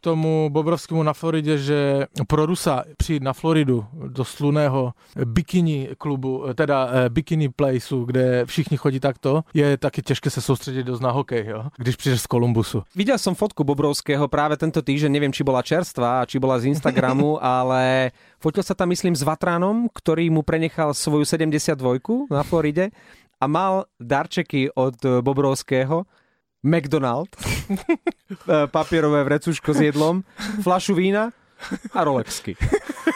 tomu Bobrovskému na Floridě, že pro Rusa přijít na Floridu do sluného bikini klubu, teda eh, bikini placeu, kde všichni chodí takto, je taky těžké se soustředit dost na hokej, jo? když přijdeš z Kolumbusu. Videl som fotku Bobrovského práve tento týždeň, neviem, či bola čerstvá, či bola z Instagramu, ale fotil sa tam, myslím, s Vatránom, ktorý mu prenechal svoju 72 na Floride a mal darčeky od Bobrovského, McDonald, papierové vrecuško s jedlom, flašu vína a Rolexky.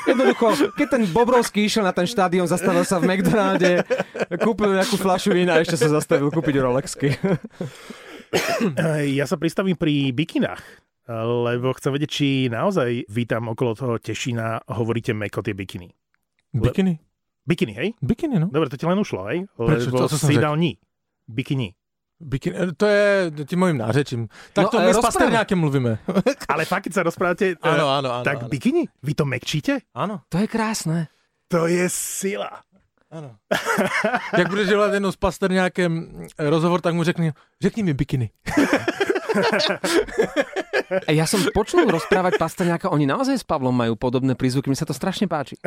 Jednoducho, keď ten Bobrovský išiel na ten štádion, zastavil sa v McDonalde, kúpil nejakú flašu vína a ešte sa zastavil kúpiť Rolexky. Ja sa pristavím pri bikinách, lebo chcem vedieť, či naozaj vy tam okolo toho Tešína hovoríte meko tie bikiny. Bikiny? Bikiny, hej? Bikiny, no. Dobre, to ti len ušlo, hej? Prečo? Lebo To, to som si dal ní. Bikini. Bikiny, eh, to je tím mojím nářečím. Tak No, to my s rozprávaj. Pasterňákem mluvíme. Ale fakt, keď sa rozprávate, eh, Áno, áno, áno, tak áno. bikini? Vy to mekčíte? Áno, To je krásne. To je sila. áno. Jak budeš dělat jednou s Pasterňákem eh, rozhovor, tak mu řekni, řekni mi bikiny. Ja som počul rozprávať Pastrňáka, oni naozaj s Pavlom majú podobné prízvuky, mi sa to strašne páči.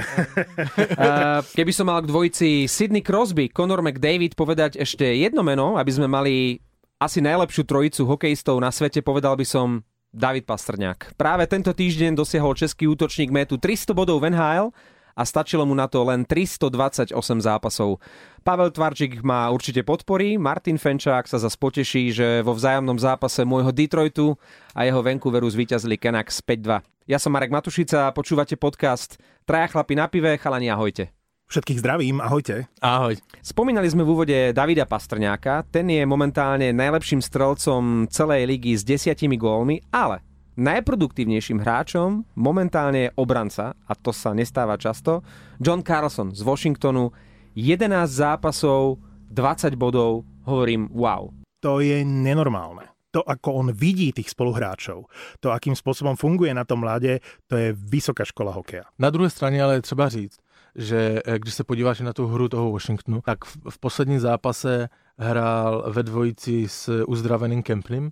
Keby som mal k dvojici Sidney Crosby, Conor McDavid povedať ešte jedno meno, aby sme mali asi najlepšiu trojicu hokejistov na svete, povedal by som David Pastrňák. Práve tento týždeň dosiahol český útočník metu 300 bodov v NHL a stačilo mu na to len 328 zápasov. Pavel Tvarčík má určite podporí, Martin Fenčák sa zase poteší, že vo vzájomnom zápase môjho Detroitu a jeho Vancouveru zvíťazili Canucks 5-2. Ja som Marek Matušica a počúvate podcast Traja chlapi na pive, chalani ahojte. Všetkých zdravím, ahojte. Ahoj. Spomínali sme v úvode Davida Pastrňáka, ten je momentálne najlepším strelcom celej ligy s desiatimi gólmi, ale najproduktívnejším hráčom momentálne je obranca, a to sa nestáva často, John Carlson z Washingtonu, 11 zápasov, 20 bodov, hovorím wow. To je nenormálne. To, ako on vidí tých spoluhráčov, to, akým spôsobom funguje na tom mlade, to je vysoká škola hokeja. Na druhé straně ale je třeba říct, že eh, když se podíváš na tu hru toho Washingtonu, tak v, v posledním zápase hrál ve dvojici s uzdraveným Kemplim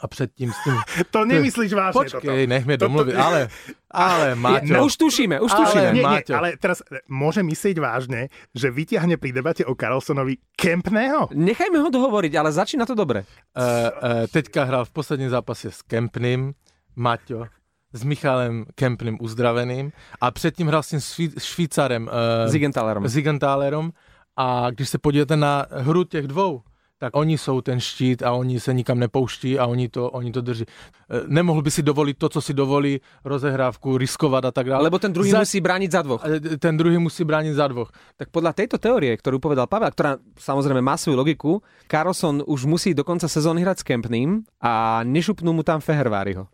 a předtím s tím... To nemyslíš vážne Počkej, nech Toto- domluvit, ale, ale Máťo, No, už tušíme, už Ale- tušíme. Nie, nie, Máťo. ale teraz e, môže myslieť vážne, že vyťahne pri debate o Carlsonovi Kempného? Nechajme ho dohovoriť, ale začína to dobre. Uh, uh, teďka hrál v posledním zápase s Kempným, Maťo, s Michalem Kempným uzdraveným a předtím hrál s Šví- Švýcarem uh, Zigentalerom. Zigenthalerem a když se podíváte na hru těch dvou, tak oni jsou ten štít a oni se nikam nepouští a oni to, oni to drží. Eh, Nemohl by si dovolit to, co si dovolí, rozehrávku, riskovat a tak dále. Lebo ten druhý Za- musí brániť za dvoch. Eh, Ten druhý musí bránit za dvoch. Tak podľa tejto teórie, ktorú povedal Pavel, ktorá samozrejme má svoju logiku, Carlson už musí do konca sezóny hrať s Kempným a nešupnú mu tam Feherváriho.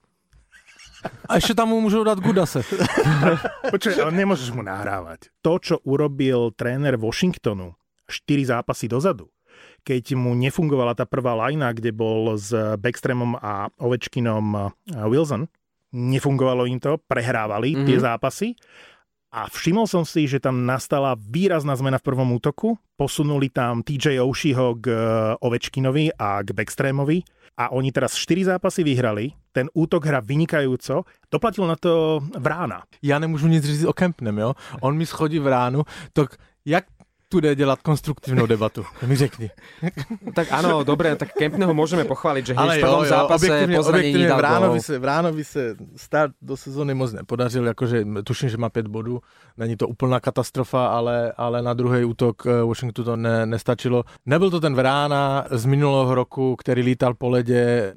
A ještě tam mu můžou dát Gudase. Počuj, ale nemôžeš mu nahrávať. To, čo urobil tréner Washingtonu 4 zápasy dozadu, keď mu nefungovala tá prvá lajna, kde bol s Backstromom a Ovečkinom eh, Wilson, nefungovalo im to, prehrávali mm-hmm. tie zápasy a všimol som si, že tam nastala výrazná zmena v prvom útoku. Posunuli tam TJ Oshieho k eh, Ovečkinovi a k Backstreamovi a oni teraz 4 zápasy vyhrali. Ten útok hra vynikajúco. Doplatil na to Vrána. Já nemůžu nic říct o Kempnem, jo? On mi schodí v ránu, tak jak tu jde dělat konstruktivnou debatu? Mi řekni. Tak áno, dobre, tak Kempného môžeme pochváliť, že hneď v prvom zápase po zranení objektivně dal Vránovi gól. se, Vránovi se start do sezóny moc nepodařil, jakože tuším, že má pět bodů, není to úplná katastrofa, ale, ale na druhý útok eh, Washingtonu to ne, nestačilo. Nebyl to ten Vrána z minulého roku, který lítal po ledě,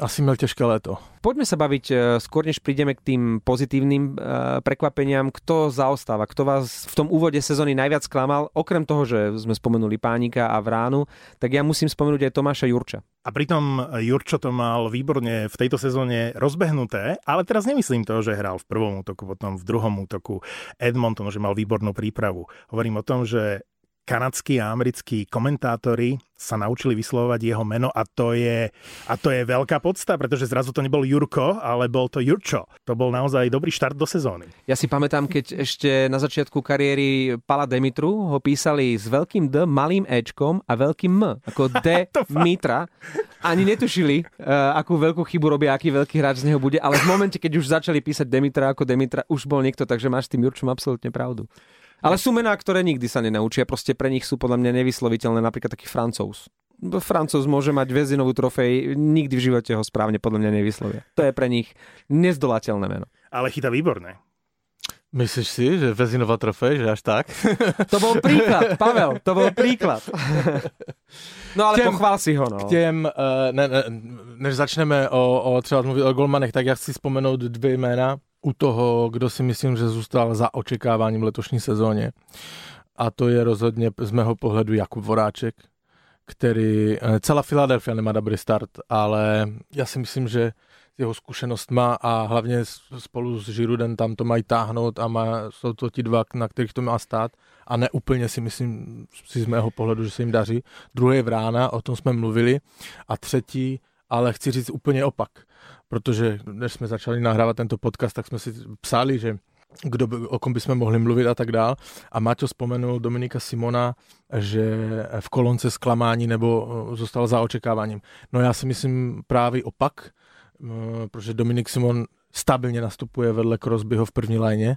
asi měl těžké léto. Poďme sa baviť e, skôr, než prídeme k tým pozitívnym e, prekvapeniam. Kto zaostáva? Kto vás v tom úvode sezóny najviac klamal? Okrem toho, že sme spomenuli Pánika a Vránu, tak ja musím spomenúť aj Tomáša Jurča. A pritom Jurčo to mal výborne v tejto sezóne rozbehnuté, ale teraz nemyslím to, že hral v prvom útoku, potom v druhom útoku Edmonton, že mal výbornú prípravu. Hovorím o tom, že kanadskí a americkí komentátori sa naučili vyslovovať jeho meno a to, je, a to je veľká podsta, pretože zrazu to nebol Jurko, ale bol to Jurčo. To bol naozaj dobrý štart do sezóny. Ja si pamätám, keď ešte na začiatku kariéry Pala Demitru ho písali s veľkým D, malým Ečkom a veľkým M, ako D Mitra. Ani netušili, uh, akú veľkú chybu robia, aký veľký hráč z neho bude, ale v momente, keď už začali písať Demitra ako Demitra, už bol niekto, takže máš s tým Jurčom absolútne pravdu. Ale sú mená, ktoré nikdy sa nenaučia, proste pre nich sú podľa mňa nevysloviteľné, napríklad taký Francúz. Francúz môže mať väzinovú trofej, nikdy v živote ho správne podľa mňa nevyslovia. To je pre nich nezdolateľné meno. Ale chytá výborné. Myslíš si, že väzinová trofej, že až tak? To bol príklad, Pavel, to bol príklad. No ale těm, pochvál si ho, no. K těm, uh, ne, ne, než začneme o, o třeba mluvit o golmanech, tak já chci vzpomenout dvě jména u toho, kdo si myslím, že zůstal za očekáváním letošní sezóně. A to je rozhodně z mého pohledu Jakub Voráček, který, eh, celá Filadelfia nemá dobrý start, ale já si myslím, že jeho zkušenost má a hlavně spolu s Žiruden tam to mají táhnout a má, jsou to ti dva, na kterých to má stát a ne úplně si myslím si z mého pohledu, že se jim daří. Druhý je Vrána, o tom jsme mluvili a třetí, ale chci říct úplně opak protože než jsme začali nahrávat tento podcast, tak jsme si psali, že kdo by, o kom bychom mohli mluvit a tak dál. A Maťo vzpomenul Dominika Simona, že v kolonce zklamání nebo eh, zůstal za očekáváním. No já si myslím právě opak, eh, protože Dominik Simon stabilně nastupuje vedle Crosbyho v první léně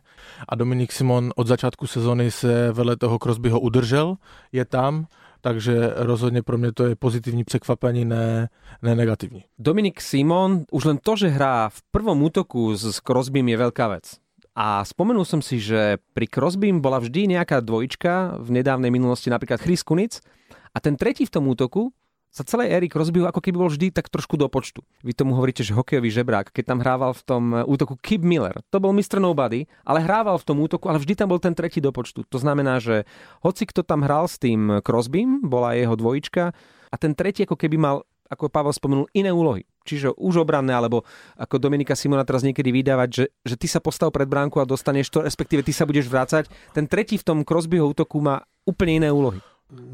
a Dominik Simon od začátku sezony se vedle toho Crosbyho udržel, je tam takže rozhodne pro mňa to je pozitívne překvapení, ne, ne negatívne. Dominik Simon, už len to, že hrá v prvom útoku s Crosbym je veľká vec. A spomenul som si, že pri Crosbym bola vždy nejaká dvojička v nedávnej minulosti, napríklad Chris Kunic. A ten tretí v tom útoku za celej éry Crosbyho ako keby bol vždy tak trošku do počtu. Vy tomu hovoríte, že hokejový žebrák, keď tam hrával v tom e, útoku Kip Miller. To bol Mr. Nobody, ale hrával v tom útoku, ale vždy tam bol ten tretí do počtu. To znamená, že hoci kto tam hral s tým Crosbym, bola jeho dvojička a ten tretí ako keby mal ako Pavel spomenul, iné úlohy. Čiže už obranné, alebo ako Dominika Simona teraz niekedy vydávať, že, že ty sa postav pred bránku a dostaneš to, respektíve ty sa budeš vrácať. Ten tretí v tom Crosbyho útoku má úplne iné úlohy.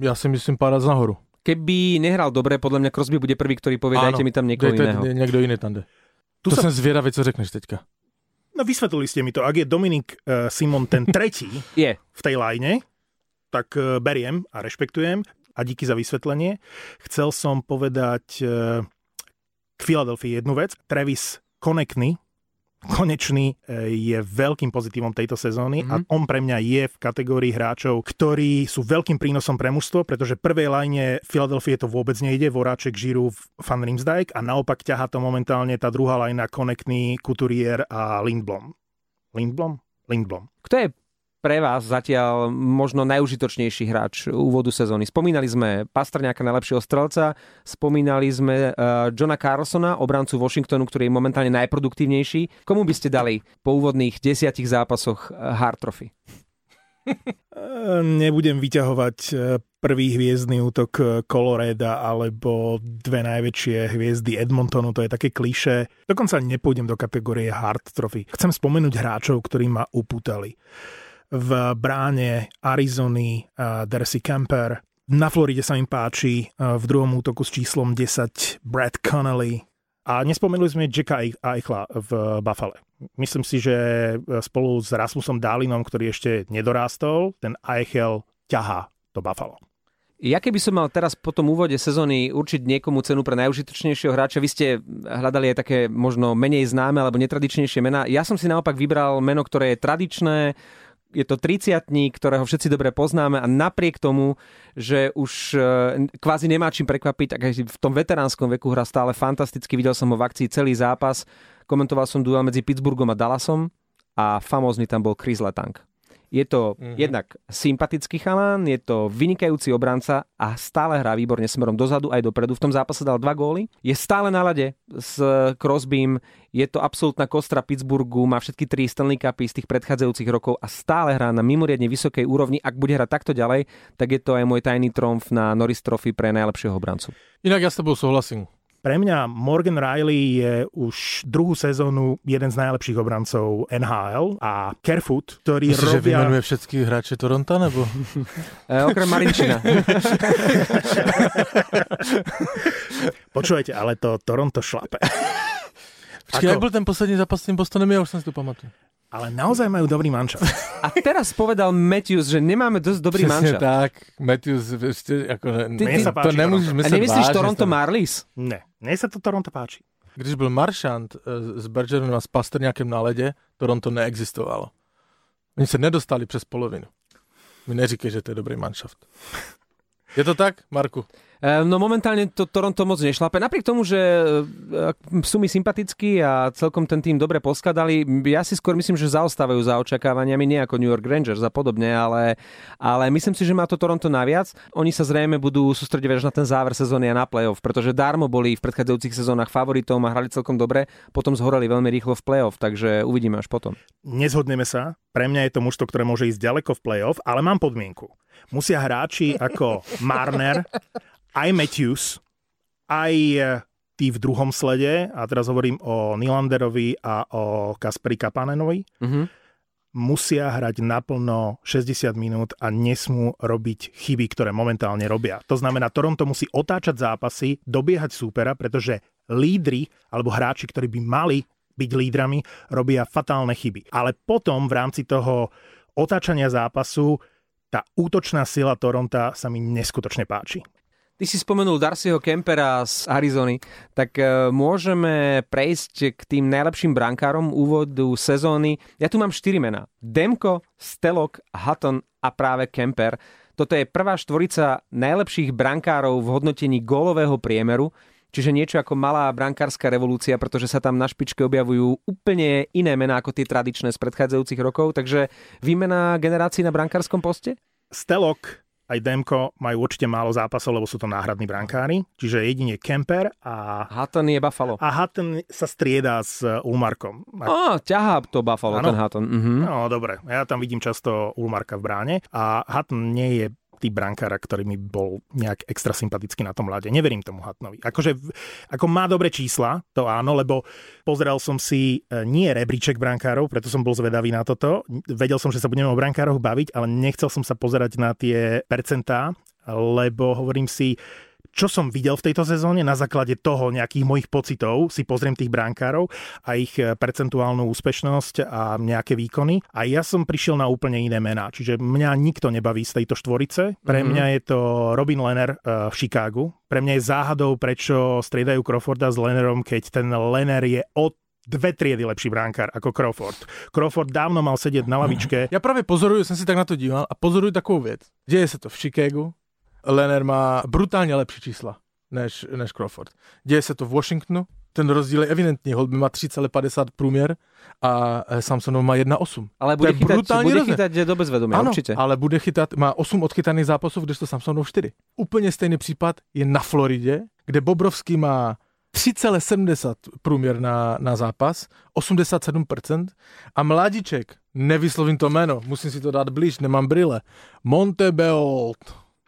Ja si myslím párať nahoru keby nehral dobre, podľa mňa Crosby bude prvý, ktorý povie, Áno, dajte mi tam niekoho dajte, iného. Niekto iný tam de. Tu to sa... som zviedavý, co řekneš teďka. No vysvetlili ste mi to. Ak je Dominik uh, Simon ten tretí je. v tej lajne, tak uh, beriem a rešpektujem a díky za vysvetlenie. Chcel som povedať uh, k Filadelfii jednu vec. Travis Konekny, konečný e, je veľkým pozitívom tejto sezóny mm-hmm. a mhm. on pre mňa je v kategórii hráčov, ktorí sú veľkým prínosom pre mužstvo, pretože prvej line Philadelphia to vôbec nejde, Voráček, Žiru, Van Rimsdijk a naopak ťaha to momentálne tá druhá lajna Konekný, Couturier a Lindblom. Lindblom? Lindblom. Kto je pre vás zatiaľ možno najužitočnejší hráč úvodu sezóny? Spomínali sme Pastrňáka, najlepšieho strelca, spomínali sme uh, Johna Carlsona, obrancu Washingtonu, ktorý je momentálne najproduktívnejší. Komu by ste dali po úvodných desiatich zápasoch uh, Hard Trophy? Nebudem vyťahovať prvý hviezdny útok Coloreda alebo dve najväčšie hviezdy Edmontonu, to je také kliše. Dokonca nepôjdem do kategórie Hard Trophy. Chcem spomenúť hráčov, ktorí ma upútali v bráne Arizony Darcy Kemper. Na Floride sa im páči v druhom útoku s číslom 10 Brad Connolly. A nespomenuli sme Jacka Eichla v Buffale. Myslím si, že spolu s Rasmusom Dalinom, ktorý ešte nedorástol, ten Eichel ťahá do Buffalo. Ja keby som mal teraz po tom úvode sezóny určiť niekomu cenu pre najužitočnejšieho hráča, vy ste hľadali aj také možno menej známe alebo netradičnejšie mená. Ja som si naopak vybral meno, ktoré je tradičné, je to 30 ktorého všetci dobre poznáme a napriek tomu, že už e, kvázi nemá čím prekvapiť, tak aj v tom veteránskom veku hra stále fantasticky. Videl som ho v akcii celý zápas. Komentoval som duel medzi Pittsburghom a Dallasom a famózny tam bol Chris Letang. Je to mm-hmm. jednak sympatický chalán, je to vynikajúci obranca a stále hrá výborne smerom dozadu aj dopredu. V tom zápase dal dva góly. Je stále na lade s Crosbym, je to absolútna kostra Pittsburghu, má všetky tri Stanley Cupy z tých predchádzajúcich rokov a stále hrá na mimoriadne vysokej úrovni. Ak bude hrať takto ďalej, tak je to aj môj tajný tromf na Norris Trophy pre najlepšieho obrancu. Inak ja s tebou súhlasím Pre mňa Morgan Riley je už druhú sezónu jeden z najlepších obrancov NHL a Kerfoot, ktorý Myslíš, robia... že vymenuje všetky hráče Toronto, nebo? E, okrem Marinčina. Počujete, ale to Toronto šlape. Počkej, jak byl ten poslední zápas s tým Bostonem, ja už som si to pamatuju. Ale naozaj majú dobrý mančat. A teraz povedal Matthews, že nemáme dosť dobrý Přesně manšaft. tak, Matthews, ešte, ako, Ty- sa to páči nemôžeš Toronto. A nemyslíš vážne, Toronto. Marlies? Ne, mne sa to Toronto páči. Když byl Maršant eh, s Bergeronem a s Pasterňákem na ledě, Toronto neexistovalo. Oni se nedostali přes polovinu. Mi neříkej, že to je dobrý manšaft. Je to tak, Marku? E, No momentálne to Toronto moc nešlape. Napriek tomu, že e, sú mi sympatickí a celkom ten tým dobre poskladali, ja si skôr myslím, že zaostávajú za očakávaniami, nie ako New York Rangers a podobne, ale, ale myslím si, že má to Toronto naviac. Oni sa zrejme budú sústrediť až na ten záver sezóny a na playoff, pretože darmo boli v predchádzajúcich sezónach favoritom a hrali celkom dobre, potom zhoreli veľmi rýchlo v playoff, takže uvidíme až potom. Nezhodneme sa. Pre mňa je to mužstvo, ktoré môže ísť ďaleko v play-off, ale mám podmienku. Musia hráči ako Marner, aj Matthews, aj e, tí v druhom slede, a teraz hovorím o Nylanderovi a o Kasperi Kapanenovi, Mhm. musia hrať naplno 60 minút a nesmú robiť chyby, ktoré momentálne robia. To znamená, Toronto musí otáčať zápasy, dobiehať súpera, pretože lídry alebo hráči, ktorí by mali byť lídrami, robia fatálne chyby. Ale potom v rámci toho otáčania zápasu tá útočná sila Toronta sa mi neskutočne páči. Ty si spomenul Darcyho Kempera z Arizony, tak e, môžeme prejsť k tým najlepším brankárom úvodu sezóny. Ja tu mám štyri mená. Demko, Stelok, Hutton a práve Kemper. Toto je prvá štvorica najlepších brankárov v hodnotení gólového priemeru, čiže niečo ako malá brankárska revolúcia, pretože sa tam na špičke objavujú úplne iné mená ako tie tradičné z predchádzajúcich rokov, takže výmena generácií na brankárskom poste? Stelok aj Demko majú určite málo zápasov, lebo sú to náhradní brankári, čiže jedine Kemper a, Hutton je Buffalo. a Hutton sa striedá s Ulmarkom. A, Á, ťahá to Buffalo, Áno. ten Hutton. Mhm. no dobre, ja tam vidím často Ulmarka v bráne a Hutton nie je typ brankára, ktorý mi bol nejak extra sympatický na tom ľade. Neverím tomu Huttonovi. Akože, ako má dobré čísla, to áno, lebo pozrel som si e, nie rebríček brankárov, preto som bol zvedavý na toto. Vedel som, že sa budeme o brankároch baviť, ale nechcel som sa pozerať na tie percentá, lebo hovorím si, čo som videl v tejto sezóne, na základe toho nejakých mojich pocitov si pozriem tých brankárov a ich e, percentuálnu úspešnosť a nejaké výkony. A ja som prišiel na úplne iné mená. Čiže mňa nikto nebaví z tejto štvorice. Pre Mhm. mňa je to Robin Lenner e, v Chicagu. Pre mňa je záhadou, prečo striedajú Crawforda s Lennerom, keď ten Lenner je od dve triedy lepší bránkár ako Crawford. Crawford dávno mal sedieť na lavičke. Ja práve pozoruju, som si tak na to díval a pozoruju takovou věc. Děje se to v Chicagu, Lenner má brutálně lepší čísla než, než Crawford. Děje se to v Washingtonu, ten rozdíl je evidentní. Holby má 3,50 průměr a eh, Samsonov má 1,8. Ale To bude je chytať, brutálny bude rozdiel. chytať do bezvedomia, Ano, určite. ale bude chytat, má 8 odchytaných zápasů, kdežto Samsonov 4. Úplně stejný případ je na Floridě, kde Bobrovský má 3,70 průměr na, na zápas, 87% a mládiček, nevyslovím to jméno, musím si to dát blíž, nemám brýle, Montebeolt,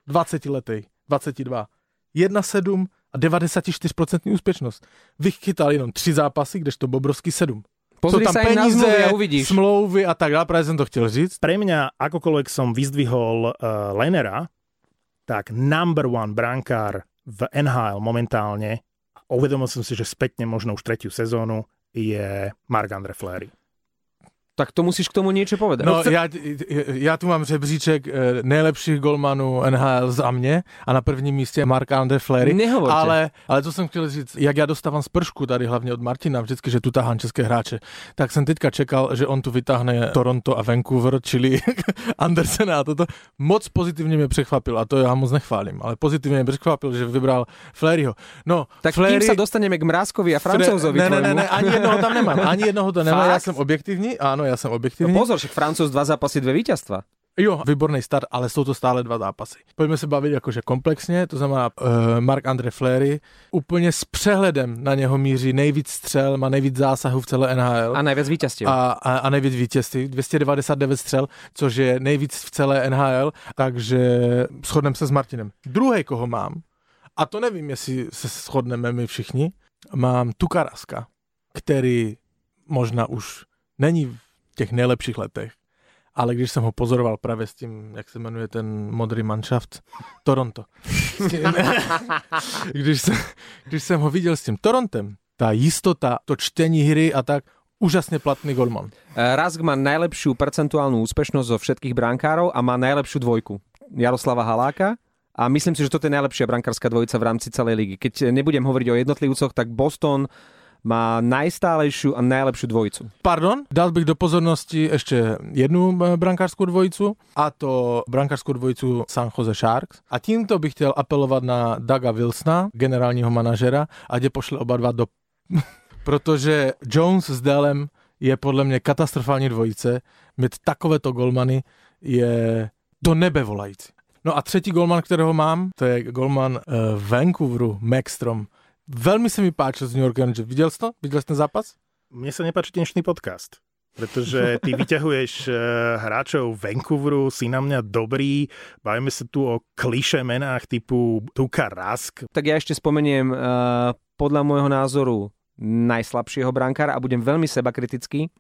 20 letý, 22, 1,7 a 94% úspěšnost. Vychytal jenom 3 zápasy, kdežto Bobrovský 7. Pozri Sú tam sa peníze, zmluvy a uvidíš. smlouvy a tak dále, práve som to chtěl říct. Pre mňa, akokoľvek som vyzdvihol uh, Lenera, tak number one brankár v NHL momentálne, a uvedomil som si, že spätne možno už tretiu sezónu, je Marc-André Fleury. Tak to musíš k tomu niečo povedať. No, já, já tu mám žebříček eh, nejlepších golmanů NHL za mě a na prvním místě Mark Andre Flery. Nehovorte. Ale, ale to jsem chtěl říct, jak já dostávám z pršku tady hlavně od Martina, vždycky, že tu tahám české hráče, tak jsem teďka čekal, že on tu vytáhne Toronto a Vancouver, čili Andersena a toto. Moc pozitivně mě překvapil a to já moc nechválím, ale pozitivně mě překvapil, že vybral Fleryho. No, tak Fleury- kým sa dostaneme k Mrázkovi a Francúzovi Ne, ne, ne, ne, ani jednoho tam nemám, ani jednoho to nemám, já jsem objektivní, ano, já jsem No objektivní. pozor, však Francúz dva zápasy, dve víťazstva. Jo, výborný start, ale jsou to stále dva zápasy. Pojďme se bavit jakože komplexně, to znamená uh, Mark Andre Flery úplně s přehledem na něho míří nejvíc střel, má nejvíc zásahů v celé NHL A najviac víťazstiev. a, a, a nejvíc vítězství, 299 střel, což je nejvíc v celé NHL, takže shodneme se s Martinem. Druhý, koho mám, a to nevím, jestli se shodneme my všichni, mám Tukaraska, který možná už není těch nejlepších letech, ale když jsem ho pozoroval právě s tím, jak se jmenuje ten modrý manšaft, Toronto. když, jsem, když jsem ho viděl s tím Torontem, tá jistota, to čtení hry a tak, úžasne platný golman. Rask má najlepšiu percentuálnu úspešnosť zo všetkých brankárov a má najlepšiu dvojku. Jaroslava Haláka a myslím si, že toto je najlepšia brankárska dvojica v rámci celej ligy. Keď nebudem hovoriť o jednotlivcoch, tak Boston má najstálejšiu a najlepšiu dvojicu. Pardon, dal bych do pozornosti ešte jednu eh, brankárskú dvojicu a to brankárskú dvojicu San Jose Sharks. A týmto bych chtěl apelovat na Daga Wilsona, generálního manažera, a kde pošle oba dva do protože Jones s Delem je podle mě katastrofální dvojice. Mít takovéto golmany je do nebe volající. No a třetí golman, kterého mám, to je golman uh, Vancouveru, Maxstrom. Velmi se mi páčil z New York Rangers. Viděl jsi to? Viděl jsi ten zápas? Mne sa nepáči dnešný podcast. Pretože ty vyťahuješ uh, hráčov Vancouveru, si na mňa dobrý, bavíme sa tu o kliše menách typu Tuka Rask. Tak ja ešte spomeniem uh, podľa môjho názoru najslabšieho brankára a budem veľmi sebakritický.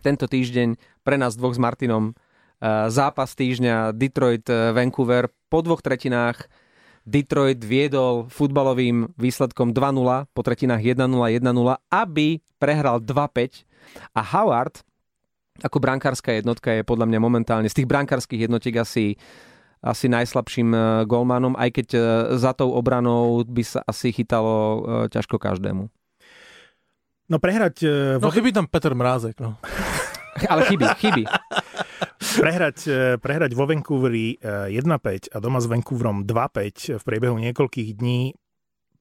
Tento týždeň pre nás dvoch s Martinom eh, zápas týždňa Detroit-Vancouver. Po dvoch tretinách Detroit viedol futbalovým výsledkom 2-0, po tretinách 1-0, 1-0, aby prehral 2-5 a Howard ako brankárska jednotka je podľa mňa momentálne z tých brankárskych jednotiek asi asi najslabším eh, golmanom, aj keď eh, za tou obranou by sa asi chytalo ťažko každému. No prehrať... No chybí tam Petr Mrázek, no. Ale chybí, chybí. prehrať, uh, prehrať vo Vancouveri uh, 1-5 a doma s Vancouverom 2-5 v priebehu niekoľkých dní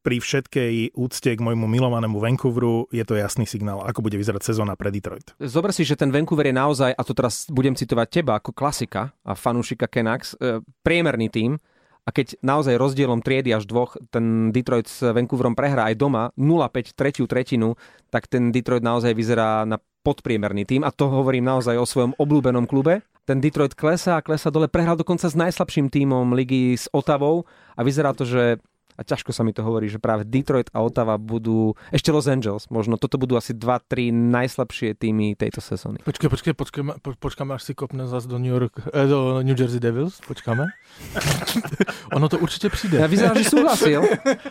pri všetkej úcte k môjmu milovanému Vancouveru je to jasný signál, ako bude vyzerať sezóna pre Detroit. Zober si, že ten Vancouver je naozaj, a to teraz budem citovať teba ako klasika a fanúšika Canucks, priemerný tým, a keď naozaj rozdielom triedy až dvoch ten Detroit s Vancouverom prehrá aj doma 0-5 tretiu tretinu, tak ten Detroit naozaj vyzerá na podpriemerný tým a to hovorím naozaj o svojom obľúbenom klube. Ten Detroit klesá a klesá dole, prehral dokonca s najslabším tímom ligy s Otavou a vyzerá to, že a ťažko sa mi to hovorí, že práve Detroit a Ottawa budú, ešte Los Angeles, možno toto budú asi 2-3 najslabšie týmy tejto sezóny. Počkej, počkej, počkejme, po, počkáme, až si kopne zase do New, York, eh, do New Jersey Devils, počkáme. ono to určite príde. Ja vyzerá, že súhlasil.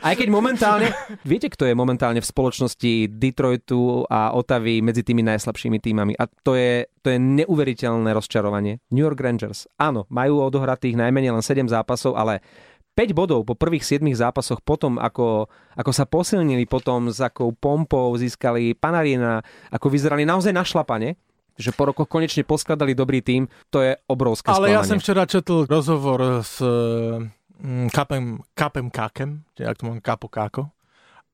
Aj keď momentálne, viete, kto je momentálne v spoločnosti Detroitu a Otavy medzi tými najslabšími týmami a to je, to je neuveriteľné rozčarovanie. New York Rangers. Áno, majú odohratých najmenej len 7 zápasov, ale 5 bodov po prvých 7 zápasoch potom, ako, ako sa posilnili potom s akou pompou, získali Panarina, ako vyzerali naozaj na šlapane, že po rokoch konečne poskladali dobrý tým, to je obrovské Ale sklamanie. ja som včera četl rozhovor s mm, Kapem, Kapem Kákem, jak to mám, Kapo Káko.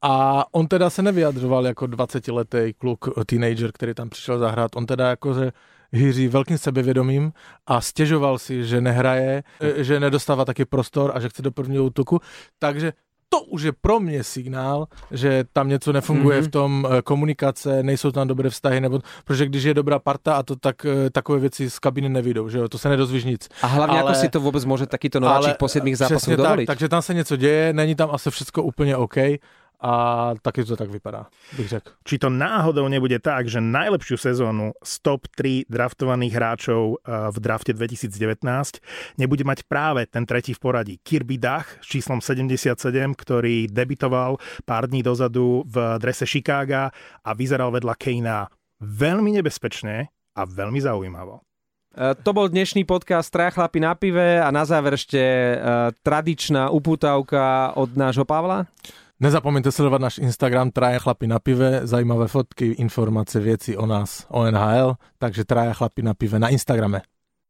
A on teda se nevyjadřoval jako 20-letý kluk, teenager, který tam přišel zahrát. On teda jako, že hýří velkým sebevědomím a stěžoval si, že nehraje, e, že nedostává taky prostor a že chce do prvního útoku. Takže to už je pro mě signál, že tam něco nefunguje mm-hmm. v tom e, komunikace, nejsou tam dobré vztahy, nebo protože když je dobrá parta a to tak e, takové věci z kabiny nevidou, že jo, to se nedozvíš nic. A hlavně ale, ako si to vůbec může takýto nováčik po 7 zápasoch dovoliť. Tak, takže tam se něco děje, není tam asi všechno úplně OK a taky to tak vypadá, bych řekl. Či to náhodou nebude tak, že najlepšiu sezónu z top 3 draftovaných hráčov eh, v drafte 2019 nebude mať práve ten tretí v poradí Kirby Dach s číslom 77, ktorý debitoval pár dní dozadu v drese Chicaga a vyzeral vedľa Kejna veľmi nebezpečne a veľmi zaujímavo. Eh, to bol dnešný podcast Traja chlapi na pive a na záver ešte uh, tradičná upútavka od nášho Pavla. Nezapomeňte sledovať náš Instagram Traja chlapi na pive, zajímavé fotky, informácie, vieci o nás, o NHL, takže Traja chlapi na pive na Instagrame.